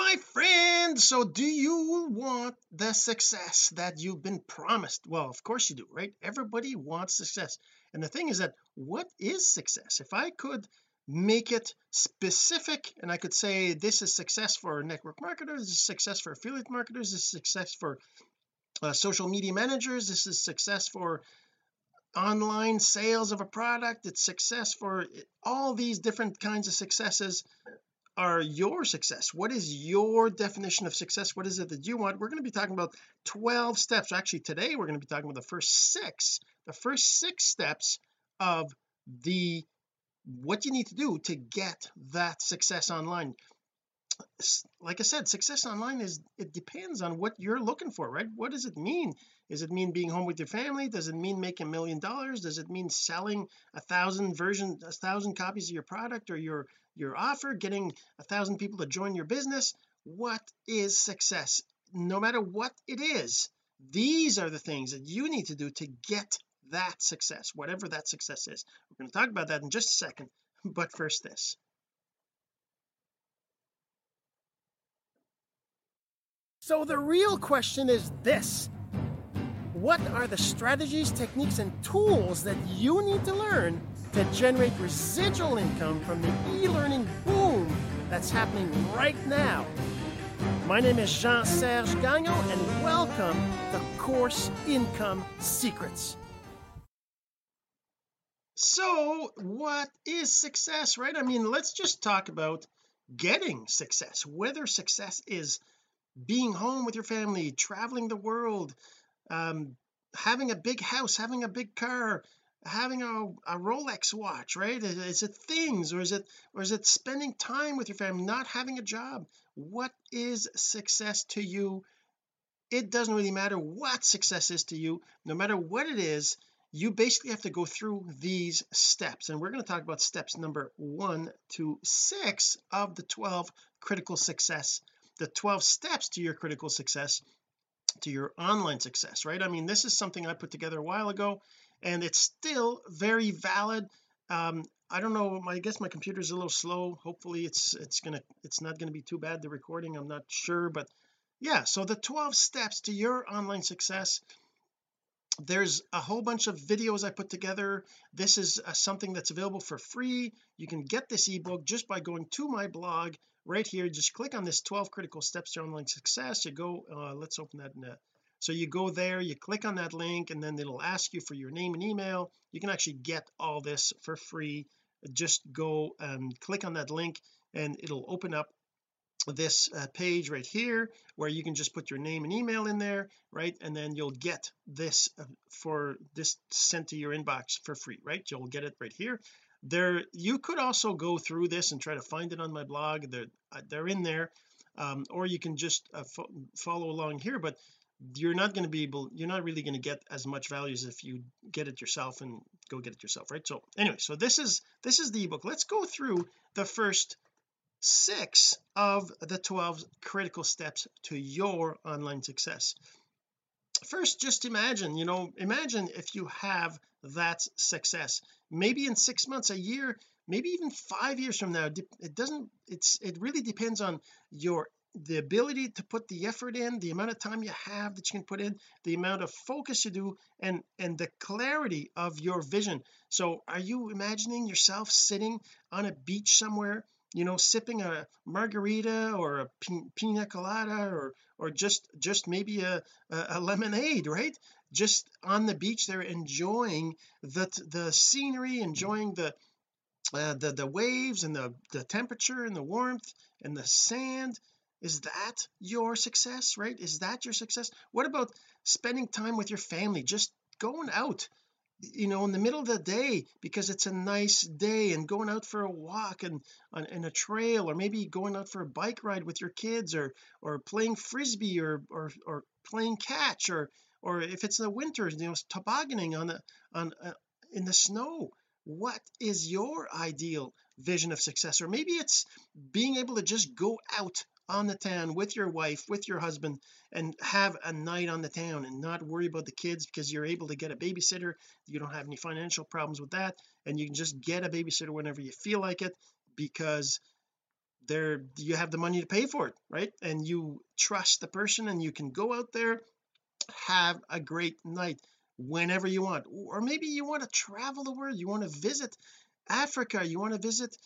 my friend. So do you want the success that you've been promised? Well of course you do right? Everybody wants success. And the thing is that what is success? If I could make it specific and I could say this is success for network marketers this is success for affiliate marketers this is success for uh, social media managers this is success for online sales of a product it's success for all these different kinds of successes are your success? What is your definition of success? What is it that you want? We're going to be talking about 12 steps. Actually today we're going to be talking about the first six the first six steps of the what you need to do to get that success online. Like I said success online is it depends on what you're looking for right? What does it mean does it mean being home with your family? Does it mean making a million dollars? Does it mean selling a thousand version a thousand copies of your product or your your offer getting a thousand people to join your business? What is success? No matter what it is these are the things that you need to do to get that success whatever that success is. We're going to talk about that in just a second but first this. So the real question is this what are the strategies techniques and tools that you need to learn to generate residual income from the e-learning boom that's happening right now? My name is Jean-Serge Gagnon and welcome to Course Income Secrets. So what is success right? I mean let's just talk about getting success whether success is being home with your family traveling the world um having a big house having a big car having a, a Rolex watch right? Is, is it things or is it or is it spending time with your family not having a job? What is success to you? It doesn't really matter what success is to you. No matter what it is you basically have to go through these steps. And we're going to talk about steps number one to six of the 12 critical success the 12 steps to your critical success to your online success right? I mean this is something I put together a while ago and it's still very valid. Um I don't know I guess my computer's a little slow. Hopefully it's it's gonna it's not gonna be too bad the recording I'm not sure but yeah so the 12 steps to your online success there's a whole bunch of videos I put together. This is uh, something that's available for free. You can get this ebook just by going to my blog right here. Just click on this 12 critical steps to online success. You go uh, let's open that in a, so you go there you click on that link and then it'll ask you for your name and email. You can actually get all this for free. Just go and click on that link and it'll open up this uh, page right here where you can just put your name and email in there right? And then you'll get this uh, for this sent to your inbox for free right? You'll get it right here. There you could also go through this and try to find it on my blog. They're uh, they're in there. Um, or you can just uh, fo follow along here but you're not going to be able you're not really going to get as much value as if you get it yourself and go get it yourself right? So anyway so this is this is the ebook. Let's go through the first six of the 12 critical steps to your online success. First just imagine you know imagine if you have that success. Maybe in six months a year maybe even five years from now it doesn't it's it really depends on your the ability to put the effort in the amount of time you have that you can put in the amount of focus you do and and the clarity of your vision. So are you imagining yourself sitting on a beach somewhere you know sipping a margarita or a pina colada or or just just maybe a, a lemonade right? Just on the beach they're enjoying the the scenery enjoying the uh, the the waves and the the temperature and the warmth and the sand. Is that your success right? Is that your success? What about spending time with your family? Just going out you know in the middle of the day because it's a nice day and going out for a walk and on in a trail or maybe going out for a bike ride with your kids or or playing frisbee or or or playing catch or or if it's the winter you know tobogganing on the on uh, in the snow. What is your ideal vision of success? Or maybe it's being able to just go out on the town with your wife with your husband and have a night on the town and not worry about the kids because you're able to get a babysitter. You don't have any financial problems with that. And you can just get a babysitter whenever you feel like it because there you have the money to pay for it right? And you trust the person and you can go out there have a great night whenever you want. Or maybe you want to travel the world you want to visit Africa you want to visit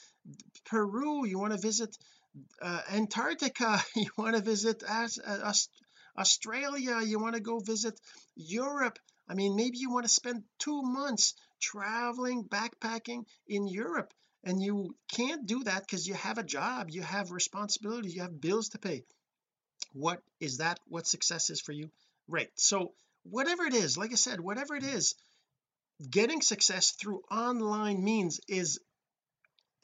Peru you want to visit uh, Antarctica you want to visit As uh, Australia you want to go visit Europe. I mean maybe you want to spend two months traveling backpacking in Europe and you can't do that because you have a job you have responsibilities you have bills to pay. What is that? What success is for you? Right so whatever it is like I said whatever it is getting success through online means is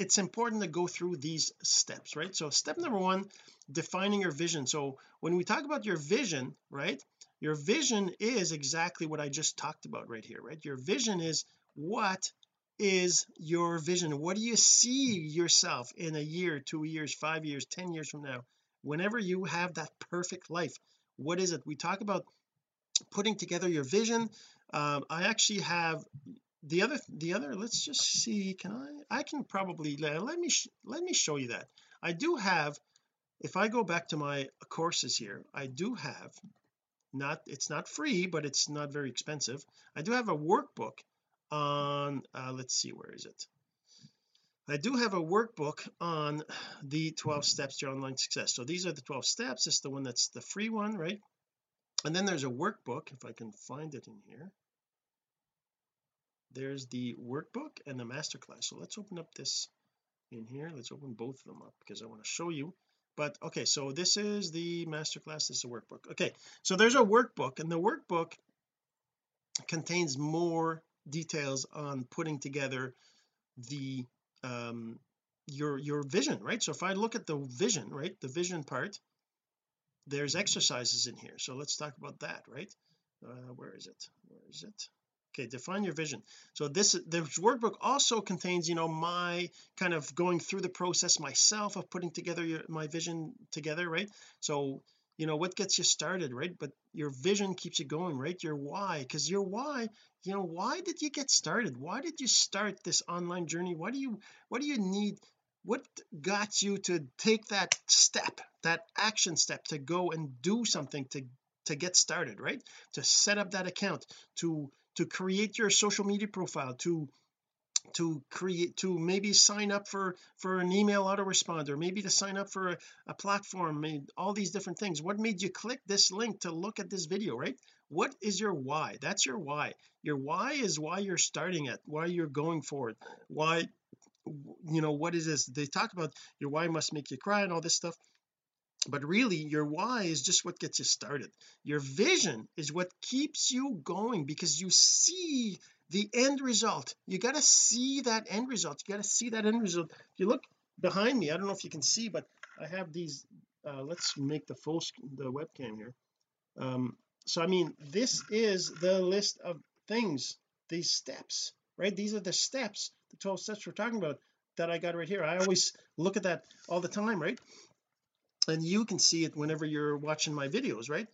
it's important to go through these steps right? So step number one defining your vision. So when we talk about your vision right your vision is exactly what I just talked about right here right? Your vision is what is your vision? What do you see yourself in a year two years five years ten years from now? Whenever you have that perfect life what is it? We talk about putting together your vision. Um, I actually have the other the other let's just see can I I can probably let, let me let me show you that. I do have if I go back to my courses here I do have not it's not free but it's not very expensive. I do have a workbook on uh, let's see where is it? I do have a workbook on the 12 steps to online success. So these are the 12 steps. It's the one that's the free one right? And then there's a workbook if I can find it in here there's the workbook and the masterclass. So let's open up this in here. Let's open both of them up because I want to show you. But okay so this is the masterclass this is a workbook. Okay so there's a workbook and the workbook contains more details on putting together the um your your vision right? So if I look at the vision right the vision part there's exercises in here. So let's talk about that right? Uh, where is it? Where is it okay define your vision. So this this workbook also contains you know my kind of going through the process myself of putting together your, my vision together right? So you know what gets you started right? But your vision keeps you going right? Your why because your why you know why did you get started? Why did you start this online journey? Why do you what do you need what got you to take that step that action step to go and do something to to get started right? To set up that account to to create your social media profile to to create to maybe sign up for for an email autoresponder maybe to sign up for a, a platform all these different things. What made you click this link to look at this video right? What is your why? That's your why. Your why is why you're starting it why you're going forward why you know what is this? They talk about your why must make you cry and all this stuff but really your why is just what gets you started. Your vision is what keeps you going because you see the end result. You got to see that end result. You got to see that end result. If you look behind me I don't know if you can see but I have these uh, let's make the full the webcam here. Um so I mean this is the list of things these steps right? These are the steps the 12 steps we're talking about that I got right here. I always look at that all the time right and you can see it whenever you're watching my videos right?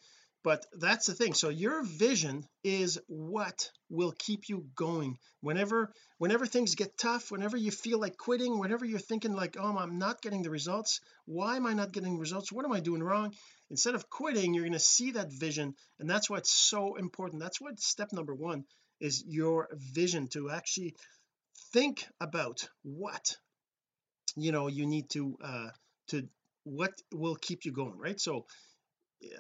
But that's the thing. So your vision is what will keep you going. Whenever whenever things get tough whenever you feel like quitting whenever you're thinking like oh I'm not getting the results. Why am I not getting results? What am I doing wrong? Instead of quitting you're going to see that vision and that's why it's so important. That's what step number one is your vision to actually think about what you know you need to uh to what will keep you going right? So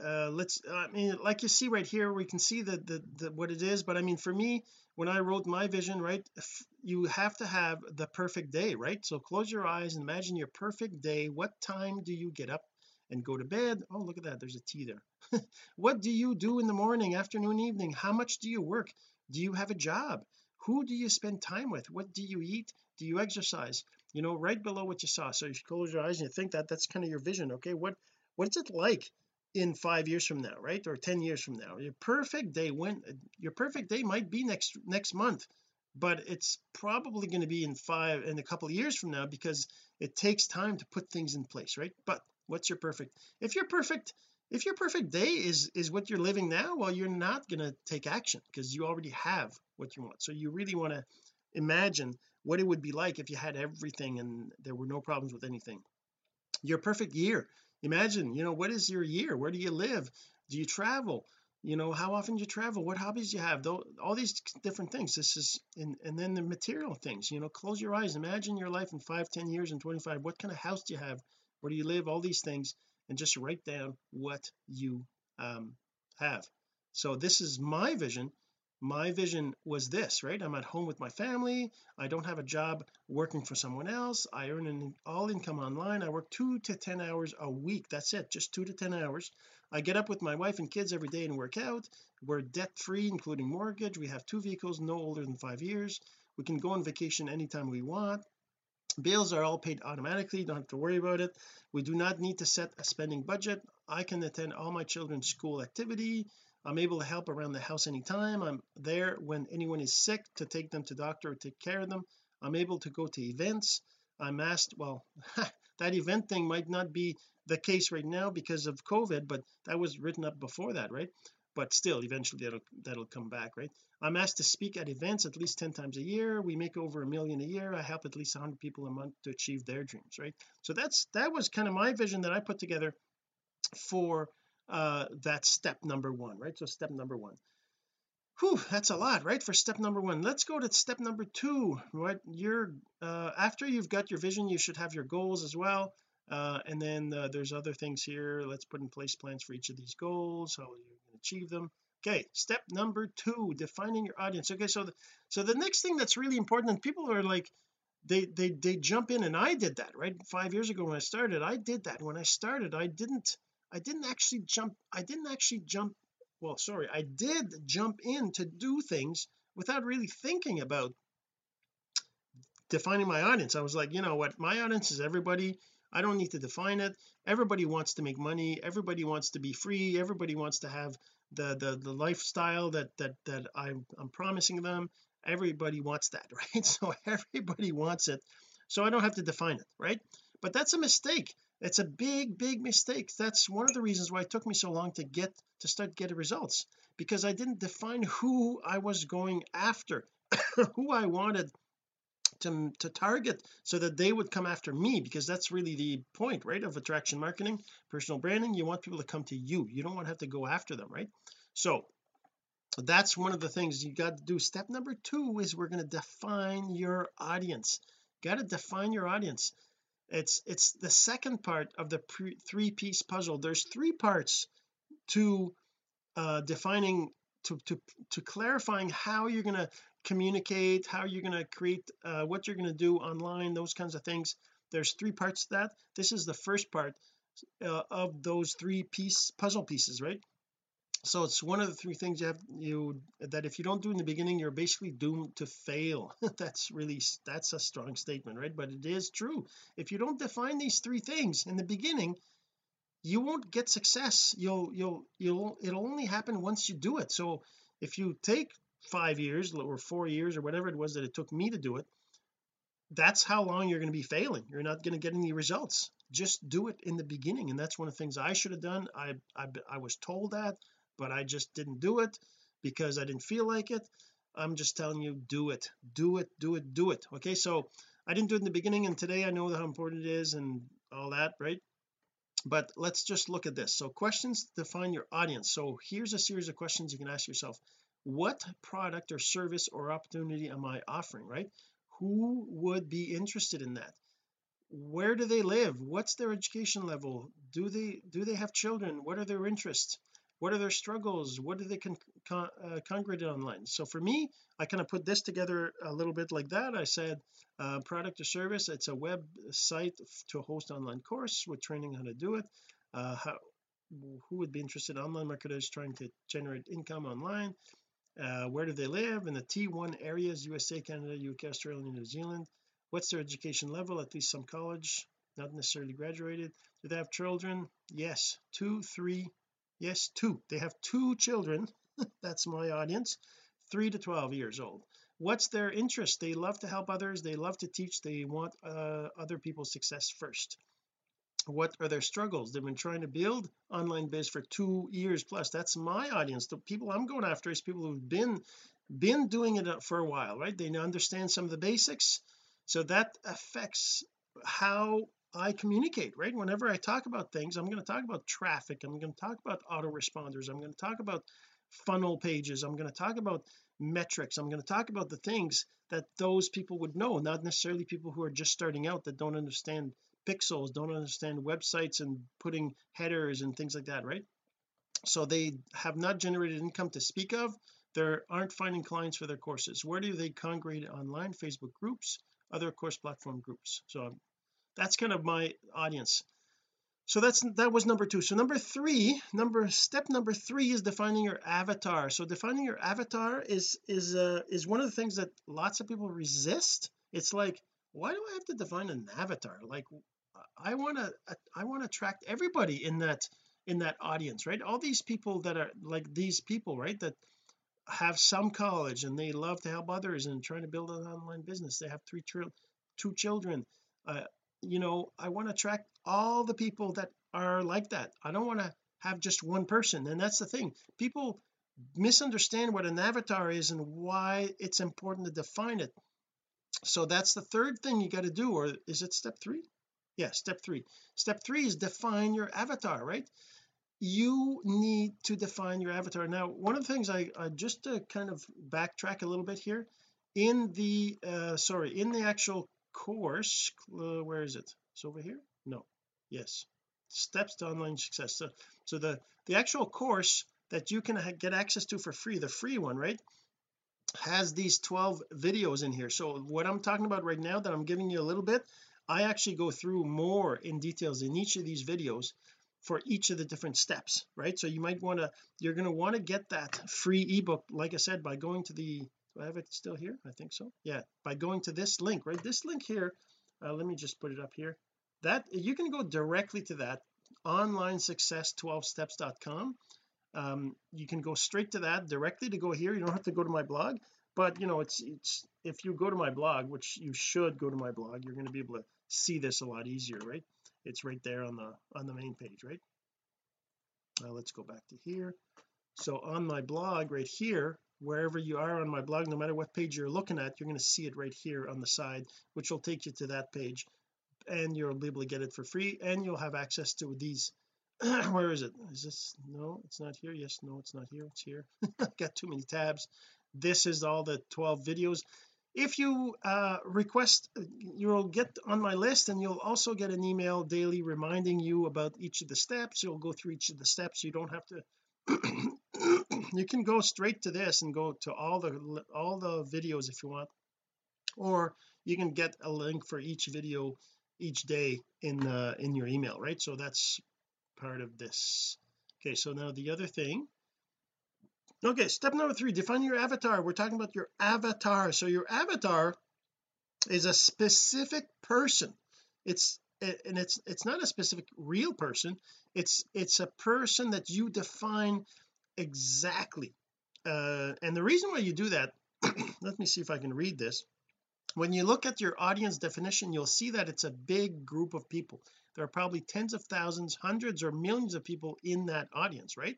uh let's I mean like you see right here we can see that the the what it is but I mean for me when I wrote my vision right you have to have the perfect day right? So close your eyes and imagine your perfect day. What time do you get up and go to bed? Oh look at that there's a T there. What do you do in the morning afternoon evening? How much do you work? Do you have a job? Who do you spend time with? What do you eat? Do you exercise you know right below what you saw. So you close your eyes and you think that that's kind of your vision okay? What what's it like in five years from now right? Or 10 years from now? Your perfect day when your perfect day might be next next month but it's probably going to be in five in a couple of years from now because it takes time to put things in place right? But what's your perfect if your perfect if your perfect day is is what you're living now well you're not going to take action because you already have what you want. So you really want to imagine what it would be like if you had everything and there were no problems with anything. Your perfect year. Imagine you know what is your year? Where do you live? Do you travel? You know how often you travel? What hobbies you have? Though all these different things. This is and and then the material things you know close your eyes. Imagine your life in five ten years and 25 what kind of house do you have? Where do you live? All these things and just write down what you um have. So this is my vision my vision was this right? I'm at home with my family. I don't have a job working for someone else. I earn an all income online. I work two to ten hours a week. That's it just two to ten hours. I get up with my wife and kids every day and work out. We're debt free including mortgage. We have two vehicles no older than five years. We can go on vacation anytime we want. Bills are all paid automatically. Don't have to worry about it. We do not need to set a spending budget. I can attend all my children's school activity I'm able to help around the house anytime. I'm there when anyone is sick to take them to doctor or take care of them. I'm able to go to events. I'm asked well that event thing might not be the case right now because of COVID but that was written up before that right? But still eventually that'll that'll come back right? I'm asked to speak at events at least 10 times a year. We make over a million a year. I help at least 100 people a month to achieve their dreams right? So that's that was kind of my vision that I put together for uh that step number one right? So step number one. Whew, that's a lot right for step number one. Let's go to step number two. Right you're uh after you've got your vision you should have your goals as well. Uh and then uh, there's other things here. Let's put in place plans for each of these goals how you can achieve them. Okay step number two defining your audience. Okay so the, so the next thing that's really important and people are like they they they jump in and I did that right? Five years ago when I started I did that. When I started I didn't I didn't actually jump I didn't actually jump well sorry I did jump in to do things without really thinking about defining my audience. I was like you know what? My audience is everybody. I don't need to define it. Everybody wants to make money. Everybody wants to be free. Everybody wants to have the the the lifestyle that that that I'm, I'm promising them. Everybody wants that right? So everybody wants it. So I don't have to define it right? But that's a mistake it's a big big mistake. That's one of the reasons why it took me so long to get to start getting results because I didn't define who I was going after who I wanted to, to target so that they would come after me because that's really the point right of attraction marketing personal branding. You want people to come to you. You don't want to have to go after them right? So that's one of the things you got to do. Step number two is we're going to define your audience. Got to define your audience it's it's the second part of the three piece puzzle. There's three parts to uh defining to to to clarifying how you're going to communicate how you're going to create uh what you're going to do online those kinds of things. There's three parts to that. This is the first part uh, of those three piece puzzle pieces right so it's one of the three things you have you that if you don't do in the beginning you're basically doomed to fail. That's really that's a strong statement right? But it is true. If you don't define these three things in the beginning you won't get success. You'll you'll you'll it'll only happen once you do it. So if you take five years or four years or whatever it was that it took me to do it that's how long you're going to be failing. You're not going to get any results. Just do it in the beginning. And that's one of the things I should have done. I I, I was told that but I just didn't do it because I didn't feel like it. I'm just telling you do it do it do it do it okay? So I didn't do it in the beginning and today I know how important it is and all that right? But let's just look at this. So questions define your audience. So here's a series of questions you can ask yourself. What product or service or opportunity am I offering right? Who would be interested in that? Where do they live? What's their education level? Do they do they have children? What are their interests what are their struggles? What do they con, con uh, congregate online? So for me I kind of put this together a little bit like that. I said uh, product or service it's a website to host online course with training how to do it. Uh, how who would be interested online marketers trying to generate income online? Uh, where do they live? In the T1 areas USA Canada UK Australia New Zealand. What's their education level? At least some college not necessarily graduated. Do they have children? Yes. Two three yes two. They have two children. That's my audience. 3 to 12 years old. What's their interest? They love to help others. They love to teach. They want uh, other people's success first. What are their struggles? They've been trying to build online biz for two years plus. That's my audience. The people I'm going after is people who've been been doing it for a while right? They understand some of the basics. So that affects how I communicate right? Whenever I talk about things I'm going to talk about traffic I'm going to talk about autoresponders I'm going to talk about funnel pages I'm going to talk about metrics I'm going to talk about the things that those people would know not necessarily people who are just starting out that don't understand pixels don't understand websites and putting headers and things like that right? So they have not generated income to speak of they aren't finding clients for their courses. Where do they congregate online? Facebook groups other course platform groups. So that's kind of my audience. So that's that was number two. So number three number step number three is defining your avatar. So defining your avatar is is uh is one of the things that lots of people resist. It's like why do I have to define an avatar? Like I want to I want to attract everybody in that in that audience right? All these people that are like these people right that have some college and they love to help others and trying to build an online business. They have three two children. Uh, you know I want to attract all the people that are like that. I don't want to have just one person and that's the thing. People misunderstand what an avatar is and why it's important to define it. So that's the third thing you got to do or is it step three? Yeah step three. Step three is define your avatar right? You need to define your avatar. Now one of the things I, I just to kind of backtrack a little bit here in the uh sorry in the actual course uh, where is it? It's over here? No. Yes. Steps to online success. So, so the the actual course that you can get access to for free the free one right has these 12 videos in here. So what I'm talking about right now that I'm giving you a little bit I actually go through more in details in each of these videos for each of the different steps right? So you might want to you're going to want to get that free ebook like I said by going to the do I have it still here? I think so. Yeah by going to this link right? This link here uh, let me just put it up here. That you can go directly to that online success 12 steps.com um, you can go straight to that directly to go here. You don't have to go to my blog but you know it's it's if you go to my blog which you should go to my blog you're going to be able to see this a lot easier right? It's right there on the on the main page right? Now let's go back to here. So on my blog right here wherever you are on my blog no matter what page you're looking at you're going to see it right here on the side which will take you to that page. And you'll be able to get it for free and you'll have access to these where is it? Is this no it's not here. Yes no it's not here. It's here. Got too many tabs. This is all the 12 videos. If you uh, request you'll get on my list and you'll also get an email daily reminding you about each of the steps. You'll go through each of the steps. You don't have to you can go straight to this and go to all the all the videos if you want. Or you can get a link for each video each day in uh, in your email right? So that's part of this. Okay so now the other thing. Okay step number three define your avatar. We're talking about your avatar. So your avatar is a specific person. It's and it's it's not a specific real person. It's it's a person that you define exactly. Uh and the reason why you do that let me see if I can read this. When you look at your audience definition you'll see that it's a big group of people. There are probably tens of thousands hundreds or millions of people in that audience right?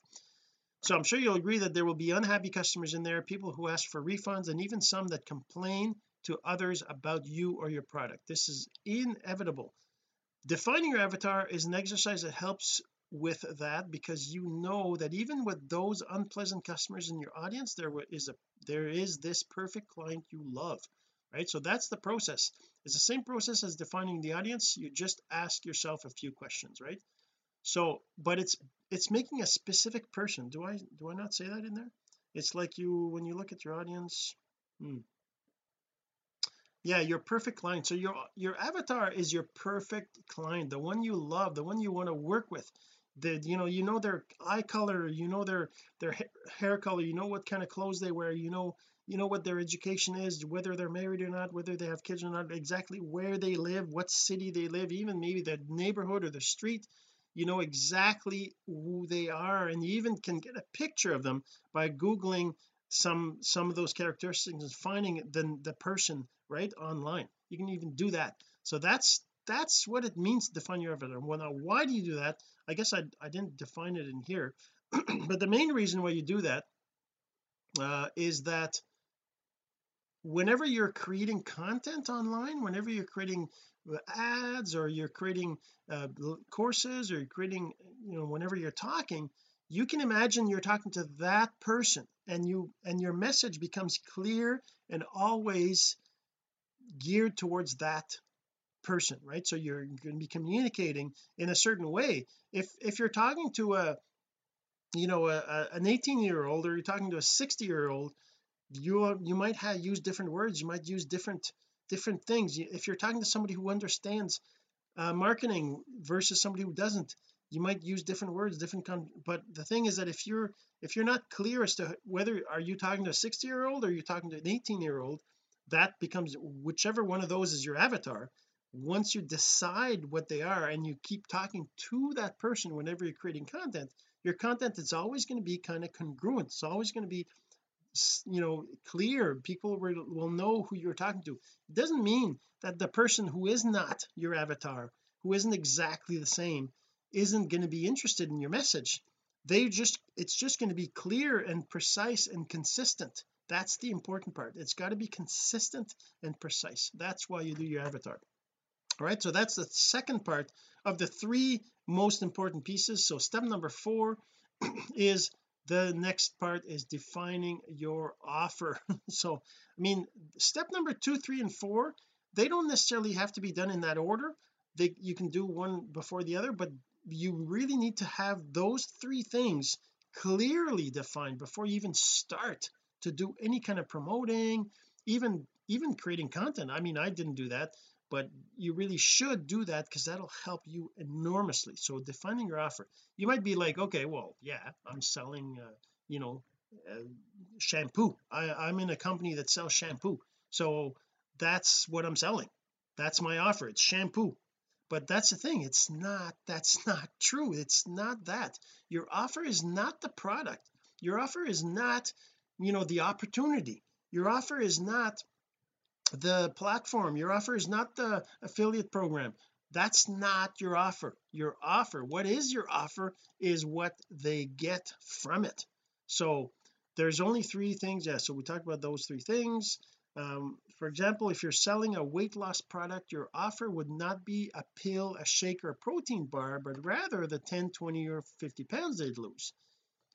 So I'm sure you'll agree that there will be unhappy customers in there people who ask for refunds and even some that complain to others about you or your product. This is inevitable. Defining your avatar is an exercise that helps with that because you know that even with those unpleasant customers in your audience there is a there is this perfect client you love right? So that's the process. It's the same process as defining the audience. You just ask yourself a few questions right? So but it's it's making a specific person. Do I do I not say that in there? It's like you when you look at your audience hmm. yeah your perfect client. So your your avatar is your perfect client the one you love the one you want to work with the you know you know their eye color you know their their hair color you know what kind of clothes they wear you know you know what their education is whether they're married or not whether they have kids or not exactly where they live what city they live even maybe the neighborhood or the street you know exactly who they are and you even can get a picture of them by googling some some of those characteristics and finding the, the person right online. You can even do that. So that's that's what it means to define your avatar. Well now why do you do that I guess I, I didn't define it in here but the main reason why you do that uh, is that whenever you're creating content online whenever you're creating ads or you're creating uh, courses or you're creating you know whenever you're talking you can imagine you're talking to that person and you and your message becomes clear and always geared towards that person right? So you're going to be communicating in a certain way. If if you're talking to a you know a, a, an 18 year old or you're talking to a 60 year old you you might have use different words you might use different different things. If you're talking to somebody who understands uh, marketing versus somebody who doesn't you might use different words different con but the thing is that if you're if you're not clear as to whether are you talking to a 60 year old or you're talking to an 18 year old that becomes whichever one of those is your avatar once you decide what they are and you keep talking to that person whenever you're creating content your content is always going to be kind of congruent. It's always going to be you know clear. People will, know who you're talking to. It doesn't mean that the person who is not your avatar who isn't exactly the same isn't going to be interested in your message. They just it's just going to be clear and precise and consistent. That's the important part. It's got to be consistent and precise. That's why you do your avatar right? So that's the second part of the three most important pieces. So step number four is the next part is defining your offer. So I mean step number two three and four they don't necessarily have to be done in that order. They you can do one before the other but you really need to have those three things clearly defined before you even start to do any kind of promoting even even creating content. I mean I didn't do that but you really should do that because that'll help you enormously. So defining your offer you might be like okay well yeah I'm selling uh, you know uh, shampoo. I, I'm in a company that sells shampoo. So that's what I'm selling. That's my offer. It's shampoo. But that's the thing it's not that's not true. It's not that. Your offer is not the product. Your offer is not you know the opportunity. Your offer is not the platform your offer is not the affiliate program. That's not your offer. Your offer what is your offer is what they get from it. So there's only three things yeah so we talked about those three things. Um, for example if you're selling a weight loss product your offer would not be a pill a shake or a protein bar but rather the 10 20 or 50 pounds they'd lose.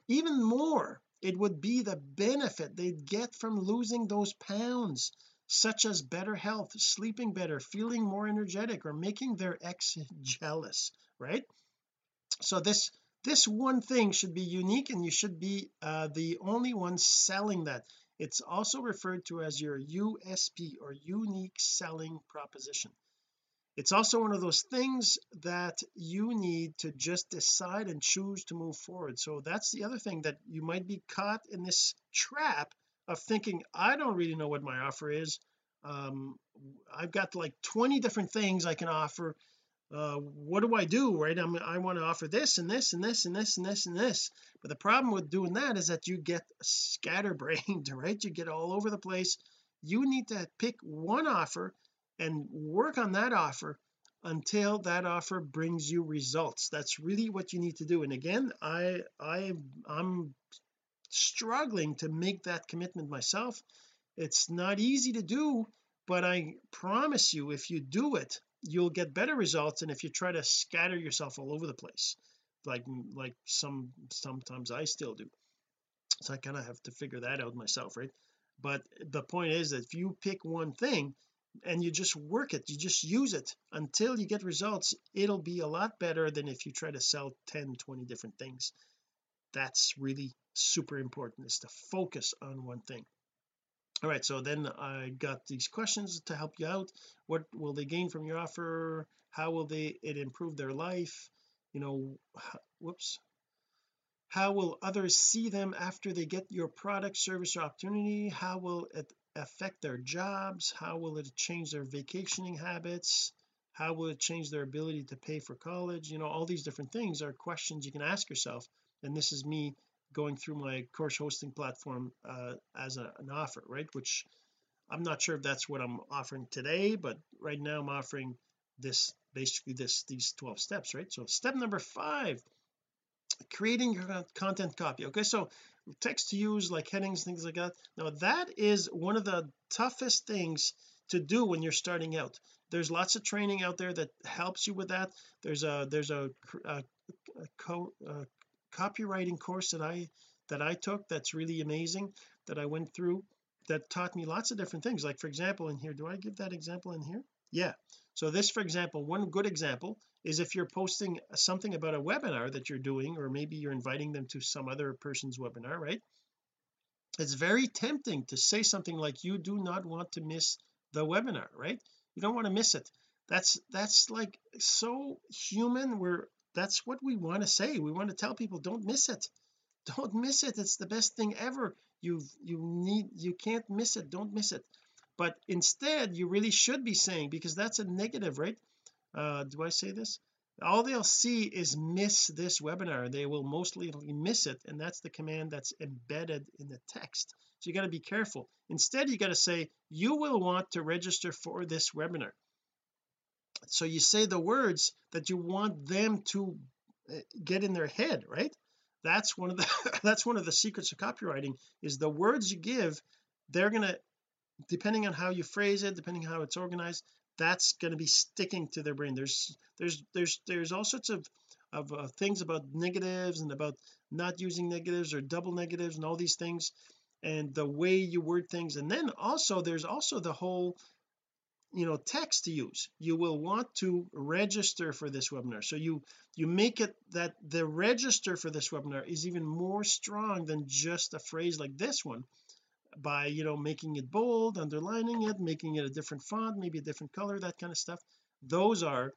Even more it would be the benefit they'd get from losing those pounds such as better health sleeping better feeling more energetic or making their ex jealous right? So this this one thing should be unique and you should be uh, the only one selling that. It's also referred to as your USP or unique selling proposition. It's also one of those things that you need to just decide and choose to move forward. So that's the other thing that you might be caught in this trap of thinking I don't really know what my offer is. Um I've got like 20 different things I can offer. Uh what do I do right? I'm, I want to offer this and this and this and this and this and this. But the problem with doing that is that you get scatterbrained right? You get all over the place. You need to pick one offer and work on that offer until that offer brings you results. That's really what you need to do. And again I I I'm struggling to make that commitment myself. It's not easy to do but I promise you if you do it you'll get better results and if you try to scatter yourself all over the place like like some sometimes I still do. So I kind of have to figure that out myself right? But the point is that if you pick one thing and you just work it you just use it until you get results it'll be a lot better than if you try to sell 10 20 different things that's really super important is to focus on one thing. All right so then I got these questions to help you out. What will they gain from your offer? How will they it improve their life? You know whoops. How will others see them after they get your product service or opportunity? How will it affect their jobs? How will it change their vacationing habits? How will it change their ability to pay for college? You know all these different things are questions you can ask yourself and this is me going through my course hosting platform uh, as a, an offer right? Which I'm not sure if that's what I'm offering today but right now I'm offering this basically this these 12 steps right? So step number five creating your content copy okay? So text to use like headings things like that. Now that is one of the toughest things to do when you're starting out. There's lots of training out there that helps you with that. There's a there's a, a, a, co, a copywriting course that I that I took that's really amazing that I went through that taught me lots of different things. Like for example in here do I give that example in here? Yeah. So this for example one good example is if you're posting something about a webinar that you're doing or maybe you're inviting them to some other person's webinar right? It's very tempting to say something like you do not want to miss the webinar right? You don't want to miss it. That's that's like so human. We're that's what we want to say. We want to tell people don't miss it. Don't miss it. It's the best thing ever. You you need you can't miss it. Don't miss it. But instead you really should be saying because that's a negative right? Uh do I say this? All they'll see is miss this webinar. They will mostly miss it and that's the command that's embedded in the text. So you got to be careful. Instead you got to say you will want to register for this webinar so you say the words that you want them to uh, get in their head right? That's one of the that's one of the secrets of copywriting is the words you give they're to depending on how you phrase it depending how it's organized that's going to be sticking to their brain. There's there's there's there's all sorts of of uh, things about negatives and about not using negatives or double negatives and all these things and the way you word things. And then also there's also the whole you know text to use. You will want to register for this webinar. So you you make it that the register for this webinar is even more strong than just a phrase like this one by you know making it bold underlining it making it a different font maybe a different color that kind of stuff. Those are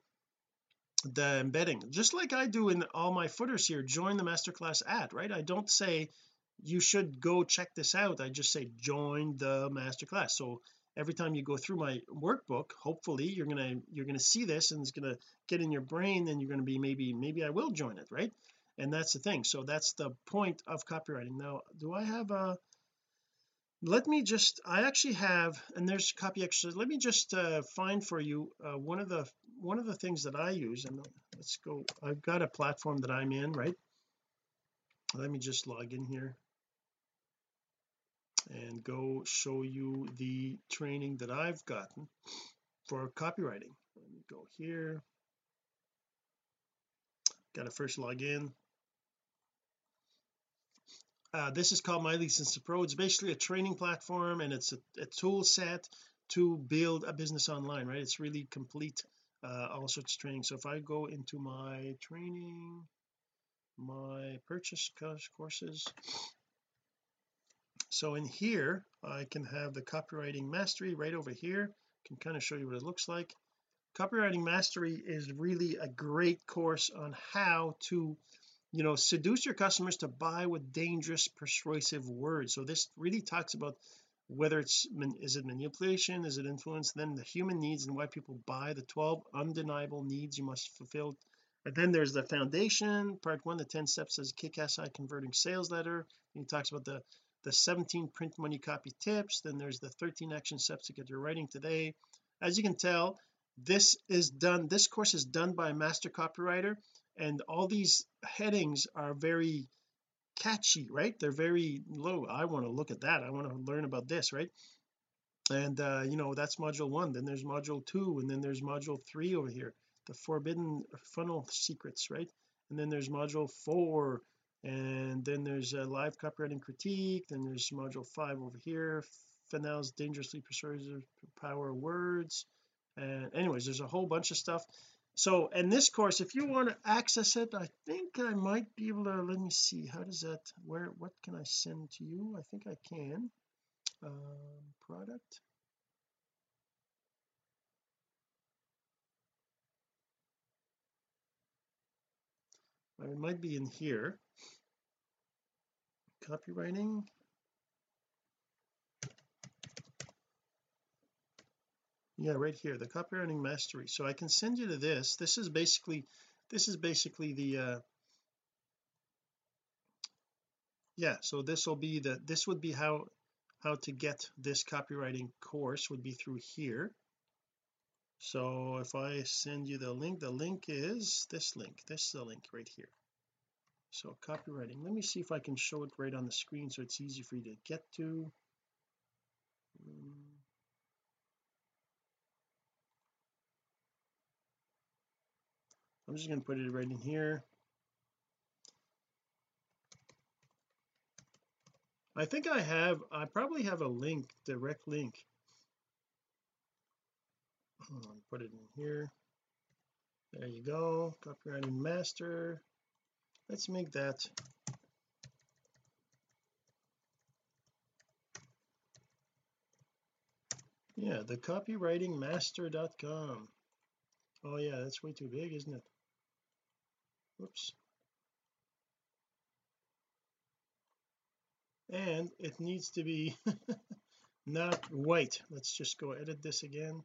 the embedding. Just like I do in all my footers here join the masterclass at right? I don't say you should go check this out. I just say join the masterclass. So every time you go through my workbook hopefully you're gonna you're gonna see this and it's gonna get in your brain and you're gonna be maybe maybe I will join it right? And that's the thing. So that's the point of copywriting. Now do I have a let me just I actually have and there's copy extras. Let me just uh, find for you uh, one of the one of the things that I use and let's go I've got a platform that I'm in right? Let me just log in here and go show you the training that I've gotten for copywriting. Let me go here. Got to first log in. Uh, this is called my license pro. It's basically a training platform and it's a, a tool set to build a business online right? It's really complete uh, all sorts of training. So if I go into my training my purchase courses so in here I can have the copywriting mastery right over here. Can kind of show you what it looks like. Copywriting mastery is really a great course on how to you know seduce your customers to buy with dangerous persuasive words. So this really talks about whether it's is it manipulation is it influence then the human needs and why people buy the 12 undeniable needs you must fulfill. And then there's the foundation part one the 10 steps as kick-ass eye converting sales letter. And he talks about the the 17 print money copy tips then there's the 13 action steps to get your writing today. As you can tell this is done this course is done by a master copywriter and all these headings are very catchy right? They're very low. I want to look at that. I want to learn about this right? And uh you know that's module one then there's module two and then there's module three over here the forbidden funnel secrets right? And then there's module four and then there's a live copywriting critique. Then there's module five over here Fennell's dangerously persuasive power words. And anyways there's a whole bunch of stuff. So in this course if you want to access it I think I might be able to let me see how does that where what can I send to you? I think I can. Um, product. It might be in here copywriting? Yeah right here the copywriting mastery. So I can send you to this. This is basically this is basically the uh yeah so this will be the this would be how how to get this copywriting course would be through here. So if I send you the link the link is this link this is the link right here so copywriting. Let me see if I can show it right on the screen so it's easy for you to get to. I'm just going to put it right in here. I think I have I probably have a link direct link. Put it in here. There you go. Copywriting master let's make that yeah the copywritingmaster.com oh yeah that's way too big isn't it? Whoops. And it needs to be not white. Let's just go edit this again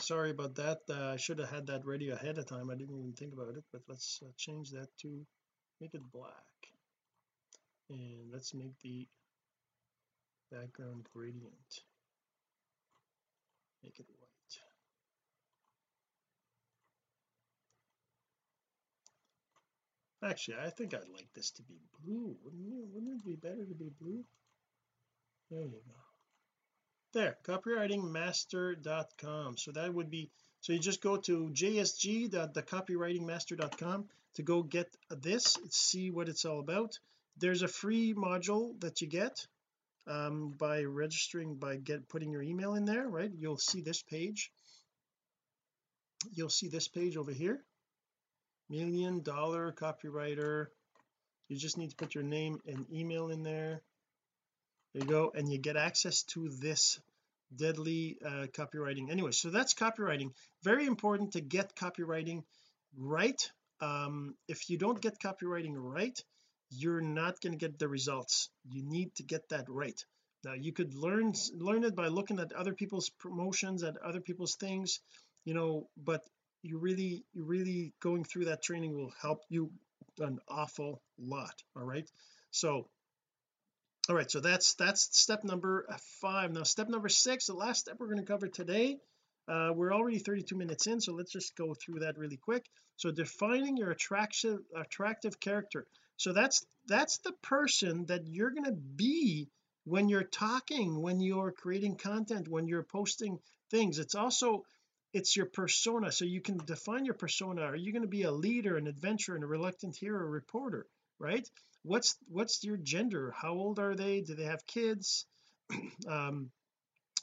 sorry about that. Uh, I should have had that ready ahead of time. I didn't even think about it but let's uh, change that to make it black. And let's make the background gradient make it white. Actually I think I'd like this to be blue. Wouldn't it wouldn't it be better to be blue? There you go there copywritingmaster.com so that would be so you just go to jsg.thecopywritingmaster.com to go get this see what it's all about. There's a free module that you get um, by registering by get putting your email in there right? You'll see this page. You'll see this page over here. Million dollar copywriter. You just need to put your name and email in there there you go and you get access to this deadly uh, copywriting. Anyway so that's copywriting. Very important to get copywriting right. Um, if you don't get copywriting right you're not going to get the results. You need to get that right. Now you could learn learn it by looking at other people's promotions at other people's things you know but you really you really going through that training will help you an awful lot all right? So all right so that's that's step number five. Now step number six the last step we're going to cover today uh, we're already 32 minutes in so let's just go through that really quick. So defining your attractive attractive character. So that's that's the person that you're going to be when you're talking when you're creating content when you're posting things. It's also it's your persona. So you can define your persona. Are you going to be a leader an adventurer and a reluctant hero reporter right what's what's your gender? How old are they? Do they have kids? Um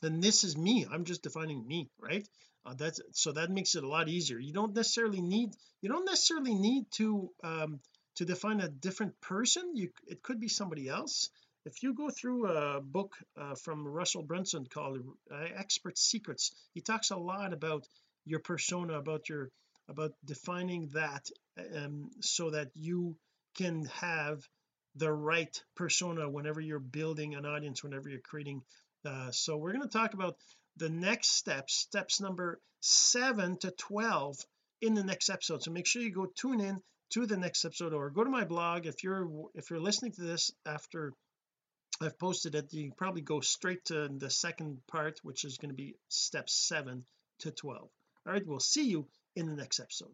and this is me. I'm just defining me right? Uh, that's so that makes it a lot easier. You don't necessarily need you don't necessarily need to um to define a different person. You it could be somebody else. If you go through a book uh, from Russell Brunson called uh, expert secrets he talks a lot about your persona about your about defining that um, so that you can have the right persona whenever you're building an audience whenever you're creating uh, so we're going to talk about the next steps steps number 7 to 12 in the next episode. So make sure you go tune in to the next episode or go to my blog if you're if you're listening to this after I've posted it. You probably go straight to the second part which is going to be steps 7 to 12 all right we'll see you in the next episode